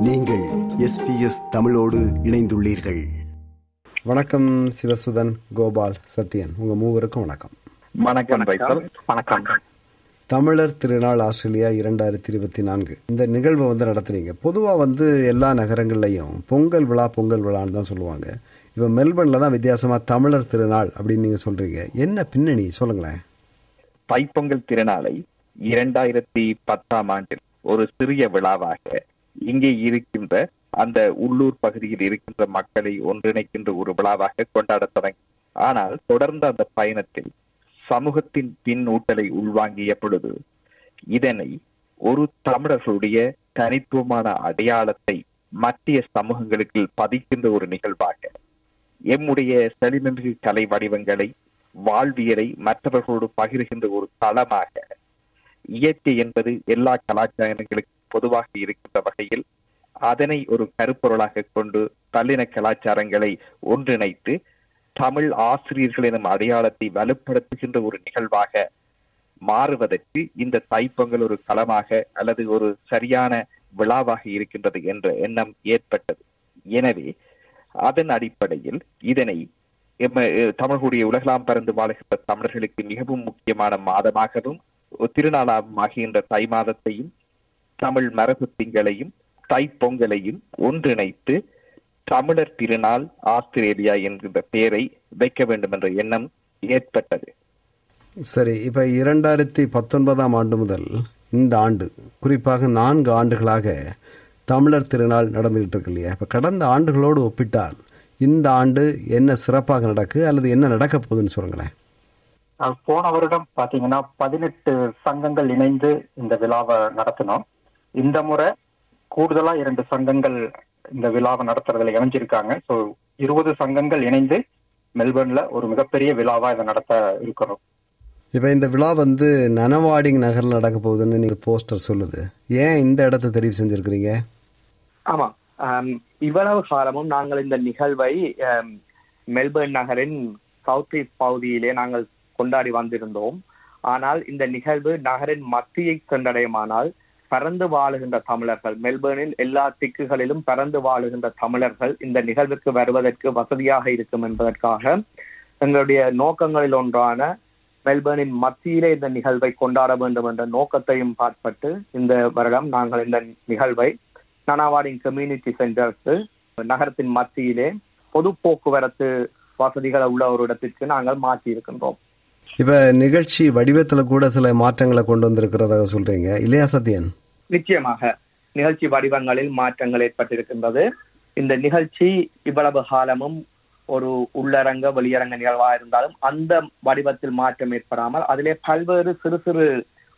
நீங்கள் எஸ்பிஎஸ் தமிழோடு இணைந்துள்ளீர்கள். வணக்கம் சிவசுதன் கோபால் சத்யன். உங்க மூவருக்கும் வணக்கம். வணக்கம் பைசல் வணக்கம். தமிழர் திருநாள் ஆஸ்திரேலியா இரண்டாயிரத்தி இருபத்தி நான்கு. இந்த நிகழ்வை வந்து நடத்துறீங்க. பொதுவா வந்து எல்லா நகரங்கள்லையும் பொங்கல் விழா பொங்கல் விழான்னு தான் சொல்லுவாங்க. இப்போ மெல்பர்ன்ல தான் வித்தியாசமா தமிழர் திருநாள் அப்படின்னு நீங்க சொல்றீங்க. என்ன பின்னணி? சொல்லுங்களேன். தைப்பொங்கல் திருநாளை இரண்டாயிரத்தி பத்தாம் ஆண்டில் ஒரு சிறிய விழாவாக இங்கே இருக்கின்ற அந்த உள்ளூர் பகுதியில் இருக்கின்ற மக்களை ஒன்றிணைக்கின்ற ஒரு விழாவாக கொண்டாடத் தொடங்கி. ஆனால் தொடர்ந்த அந்த பயணத்தில் சமூகத்தின் பின்னூட்டலை உள்வாங்கிய பொழுது இதனை ஒரு தமிழர்களுடைய தனித்துவமான அடையாளத்தை மத்திய சமூகங்களுக்கு பதிக்கின்ற ஒரு நிகழ்வாக எம்முடைய செழிமிகு கலை வடிவங்களை வாழ்வியலை மற்றவர்களோடு பகிர்கின்ற ஒரு தளமாக இயற்கை என்பது எல்லா கலாச்சாரங்களுக்கும் பொதுவாக இருக்கின்ற வகையில் அதனை ஒரு கருப்பொருளாக கொண்டு பல்லின கலாச்சாரங்களை ஒன்றிணைத்து தமிழ் ஆசிரியர்கள் எனும் அடையாளத்தை வலுப்படுத்துகின்ற ஒரு நிகழ்வாக மாறுவதற்கு இந்த தைப்பொங்கல் ஒரு களமாக அல்லது ஒரு சரியான விழாவாக இருக்கின்றது என்ற எண்ணம் ஏற்பட்டது. எனவே அதன் அடிப்படையில் இதனை எம்ம- உலகலாம் பறந்து வாழ்கின்ற தமிழர்களுக்கு மிகவும் முக்கியமான மாதமாகவும் திருநாளாகின்ற தை மாதத்தையும் தமிழ் மரபு திங்களையும் தைப்பொங்கலையும் ஒன்றிணைத்து தமிழர் திருநாள் ஆஸ்திரேலியா என்கின்ற பெயரை வைக்க வேண்டும் என்ற எண்ணம் ஏற்பட்டது. சரி இப்ப இரண்டாயிரத்தி பத்தொன்பதாம் ஆண்டு முதல் இந்த ஆண்டு குறிப்பாக நான்கு ஆண்டுகளாக தமிழர் திருநாள் நடந்துகிட்டு இருக்கு இல்லையா? இப்ப கடந்த ஆண்டுகளோடு ஒப்பிட்டால் இந்த ஆண்டு என்ன சிறப்பாக நடக்கு அல்லது என்ன நடக்க போகுதுன்னு சொல்லுங்களேன். போன வருடம் பாத்தீங்கன்னா பதினெட்டு சங்கங்கள் இணைந்து இந்த விழாவை நடத்தினோம். இந்த முறை கூடுதலா இரண்டு சங்கங்கள் இந்த விழாவை நடத்துறதுல இணைஞ்சிருக்காங்க. ஸோ இருபது சங்கங்கள் இணைந்து மெல்பர்ன்ல ஒரு மிகப்பெரிய விழாவா இதை நடத்த இருக்கிறோம். இப்ப இந்த விழா வந்து நனவாடிங் நகர்ல நடக்க போகுதுன்னு நீங்க போஸ்டர் சொல்லுது. ஏன் இந்த இடத்தை தெரிவு செஞ்சிருக்கிறீங்க? ஆமா. ஆம், இவ்வளவு காலமும் நாங்கள் இந்த நிகழ்வை மெல்பர்ன் நகரின் சவுத் ஈஸ்ட் பகுதியிலே நாங்கள் கொண்டாடி வந்திருந்தோம். ஆனால் இந்த நிகழ்வு நகரின் மத்தியை சென்றடையுமானால் பறந்து வாழுகின்ற தமிழர்கள். மெல்பர்னில் எல்லா திக்குகளிலும் பறந்து வாழுகின்ற தமிழர்கள் இந்த நிகழ்வுக்கு வருவதற்கு வசதியாக இருக்கும் என்பதற்காக எங்களுடைய நோக்கங்களில் ஒன்றான மெல்பர்னின் மத்தியிலே இந்த நிகழ்வை கொண்டாட வேண்டும் என்ற நோக்கத்தையும் பாற்பட்டு இந்த வருடம் நாங்கள் இந்த நிகழ்வை நனாவாடின் கம்யூனிட்டி சென்டருக்கு நகரத்தின் மத்தியிலே பொது போக்குவரத்து வசதிகள் உள்ள ஒரு இடத்திற்கு நாங்கள் மாற்றி இருக்கின்றோம். இப்ப நிகழ்ச்சி வடிவத்துல கூட சில மாற்றங்களை கொண்டு வந்திருக்கிறதாக சொல்றீங்க. இல்லையா சத்யன்? நிச்சயமாக நிகழ்ச்சி வடிவங்களில் மாற்றங்கள் ஏற்பட்டிருக்கின்றது. இந்த நிகழ்ச்சி இவ்வளவு காலமும் ஒரு உள்ளரங்க வெளியரங்க நிகழ்வாக இருந்தாலும் அந்த வடிவத்தில் மாற்றம் ஏற்படாமல் அதிலே பல்வேறு சிறு சிறு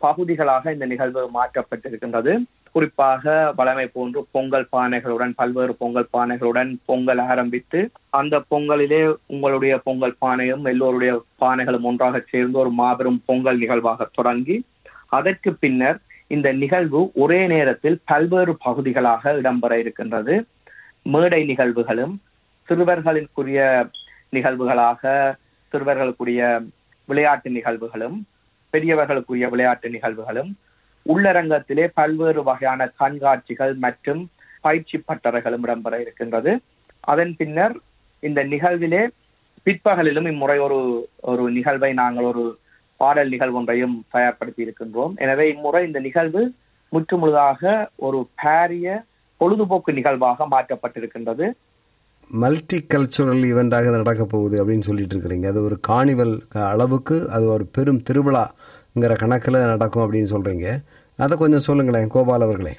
பகுதிகளாக இந்த நிகழ்வு மாற்றப்பட்டிருக்கின்றது. குறிப்பாக வளமை போன்று பொங்கல் பானைகளுடன் பல்வேறு பொங்கல் பானைகளுடன் பொங்கல் ஆரம்பித்து அந்த பொங்கலிலே உங்களுடைய பொங்கல் பானையும் எல்லோருடைய பானைகளும் ஒன்றாக சேர்ந்து ஒரு மாபெரும் பொங்கல் நிகழ்வாக தொடங்கி அதற்கு பின்னர் இந்த நிகழ்வு ஒரே நேரத்தில் பல்வேறு பகுதிகளாக இடம்பெற இருக்கின்றது. மேடை நிகழ்வுகளும் சிறுவர்களுக்குரிய நிகழ்வுகளாக சிறுவர்களுக்குரிய விளையாட்டு நிகழ்வுகளும் பெரியவர்களுக்குரிய விளையாட்டு நிகழ்வுகளும் உள்ளரங்கத்திலே பல்வேறு வகையான கண்காட்சிகள் மற்றும் பயிற்சி பட்டறைகளும் இடம்பெற இருக்கின்றது. அதன் பின்னர் இந்த நிகழ்விலே பிற்பகலிலும் இம்முறை ஒரு ஒரு நிகழ்வை நாங்கள் ஒரு பாடல் நிகழ்வு ஒன்றையும் தயார்படுத்தி இருக்கின்றோம். எனவே இம்முறை இந்த நிகழ்வு முற்றுமுழுதாக ஒரு பாரிய பொழுதுபோக்கு நிகழ்வாக மாற்றப்பட்டிருக்கின்றது. மல்டி கல்ச்சுரல் ஈவெண்டாக நடக்க போகுது அப்படின்னு சொல்லிட்டு இருக்கிறீங்க. அது ஒரு காணிவல் அளவுக்கு அது ஒரு பெரும் திருவிழாங்கிற கணக்கில் நடக்கும் அப்படின்னு சொல்றீங்க. அதை கொஞ்சம் சொல்லுங்களேன் கோபால் அவர்களே.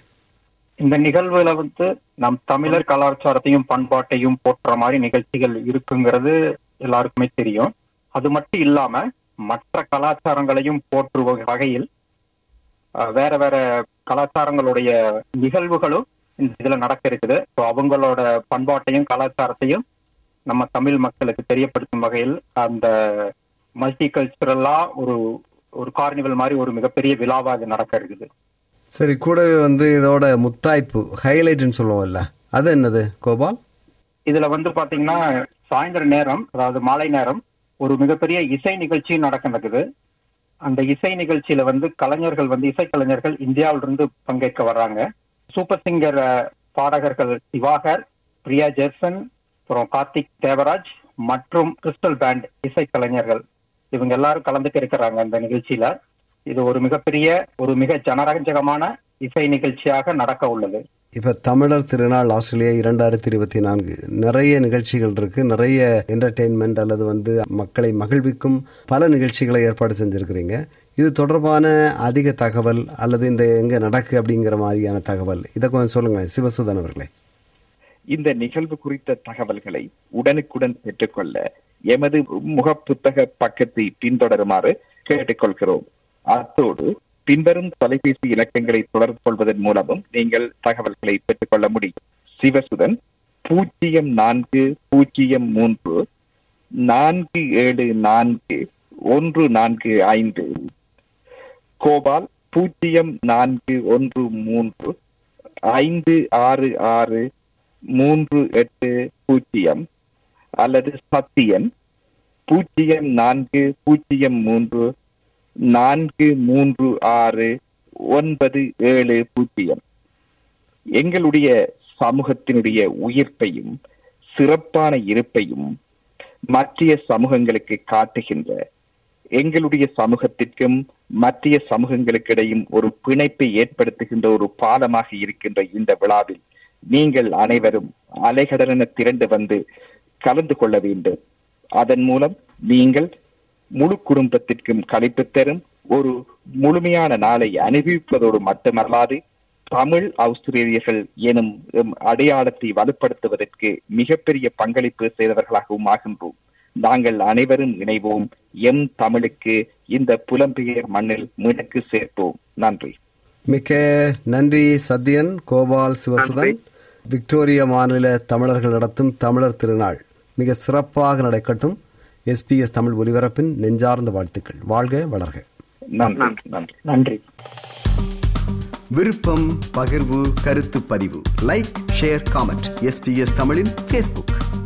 இந்த நிகழ்வுல வந்து நம் தமிழர் கலாச்சாரத்தையும் பண்பாட்டையும் போற்றுற மாதிரி நிகழ்ச்சிகள் இருக்குங்கிறது எல்லாருக்குமே தெரியும். அது மட்டும் இல்லாம மற்ற கலாச்சாரங்களையும் போற்றுவ வகையில் வேற வேற கலாச்சாரங்களுடைய நிகழ்வுகளும் இந்த இதுல நடக்க இருக்குது ஸோ அவங்களோட பண்பாட்டையும் கலாச்சாரத்தையும் நம்ம தமிழ் மக்களுக்கு தெரியப்படுத்தும் வகையில் அந்த மல்டி கல்ச்சுரலா ஒரு ஒரு கார்னிவல் மாதிரி ஒரு மிகப்பெரிய விழாவா இது நடக்க இருக்குது சரி கூடவே வந்து இதோட முத்தாய்ப்பு ஹைலைட்னு சொல்லுவோம்ல அது என்னது கோபால்? இதுல வந்து பாத்தீங்கன்னா சாயந்தர நேரம் அதாவது மாலை நேரம் ஒரு மிகப்பெரிய இசை நிகழ்ச்சி நடக்க நடக்குது அந்த இசை நிகழ்ச்சியில வந்து கலைஞர்கள் வந்து இசைக்கலைஞர்கள் இந்தியாவிலிருந்து பங்கேற்க வர்றாங்க. சூப்பர் சிங்கர் பாடகர்கள் திவாகர் பிரியா ஜெர்சன் அப்புறம் கார்த்திக் தேவராஜ் மற்றும் கிறிஸ்டல் பேண்ட் இசைக்கலைஞர்கள் இவங்க எல்லாரும் கலந்துட்டு இருக்கிறாங்க அந்த நிகழ்ச்சியில. இது ஒரு மிகப்பெரிய ஒரு மிக ஜனரஞ்சகமான இசை நிகழ்ச்சியாக நடக்க உள்ளது. இப்போ தமிழர் திருநாள் ஆஸ்திரேலியா இரண்டாயிரத்தி இருபத்தி நான்கு நிறைய நிகழ்ச்சிகள் இருக்கு. நிறைய என்டர்டெயின்மெண்ட் அல்லது வந்து மக்களை மகிழ்விக்கும் பல நிகழ்ச்சிகளை ஏற்பாடு செஞ்சிருக்கிறீங்க. இது தொடர்பான அதிக தகவல் அல்லது இந்த எங்க நடக்கு அப்படிங்கிற மாதிரியான தகவல். இதை கொஞ்சம் சொல்லுங்களேன் சிவசுதன் அவர்களே. இந்த நிகழ்வு குறித்த தகவல்களை உடனுக்குடன் பெற்றுக்கொள்ள எமது முகப்புத்தக பக்கத்தை பின்தொடருமாறு கேட்டுக்கொள்கிறோம். அத்தோடு பின்வரும் தொலைபேசி இலக்கங்களை தொடர்பு கொள்வதன் மூலமும் நீங்கள் தகவல்களை பெற்றுக்கொள்ள முடியும். சிவசுதன் பூஜ்ஜியம் நான்கு பூஜ்ஜியம் மூன்று நான்கு ஏழு நான்கு ஒன்று நான்கு ஐந்து. கோபால் பூஜ்ஜியம் நான்கு ஒன்று மூன்று ஐந்து ஆறு ஆறு மூன்று எட்டு பூஜ்ஜியம். அல்லது சத்தியன் பூஜ்ஜியம் நான்கு பூஜ்ஜியம் மூன்று நான்கு மூன்று ஆறு ஒன்பது ஏழு பூஜ்ஜியம். எங்களுடைய சமூகத்தினுடைய உயிர்ப்பையும் சிறப்பான இருப்பையும் மத்திய சமூகங்களுக்கு காட்டுகின்ற எங்களுடைய சமூகத்திற்கும் மத்திய சமூகங்களுக்கிடையும் ஒரு பிணைப்பை ஏற்படுத்துகின்ற ஒரு பாலமாக இருக்கின்ற இந்த விழாவில் நீங்கள் அனைவரும் அலைகடலென திரண்டு வந்து கலந்து கொள்ள வேண்டும். அதன் மூலம் நீங்கள் முழு குடும்பத்திற்கும் கழிப்பு தரும். ஒரு முழுமையான நாளை அனுபவிப்பதோடு மட்டுமல்லாது தமிழ் ஆஸ்திரேலியர்கள் எனும் அடையாளத்தை வலுப்படுத்துவதற்கு மிகப்பெரிய பங்களிப்பு செய்தவர்களாகவும் ஆகின்றோம். நாங்கள் அனைவரும் இணைவோம். எம் தமிழுக்கு இந்த புலம்பெயர் மண்ணில் மிடக்கு சேர்ப்போம். நன்றி. மிக்க நன்றி சத்யன் கோபால் சிவசுதன். விக்டோரியா மாநில தமிழர்கள் நடத்தும் தமிழர் திருநாள் மிக சிறப்பாக நடக்கட்டும். எஸ்பிஎஸ் தமிழ் ஒலிபரப்பின் நெஞ்சார்ந்த வாழ்த்துக்கள். வாழ்க வளர்க. நன்றி. விருப்பம் பகிர்வு கருத்து பதிவு. லைக் ஷேர் காமெண்ட் எஸ்பிஎஸ் தமிழின் ஃபேஸ்புக்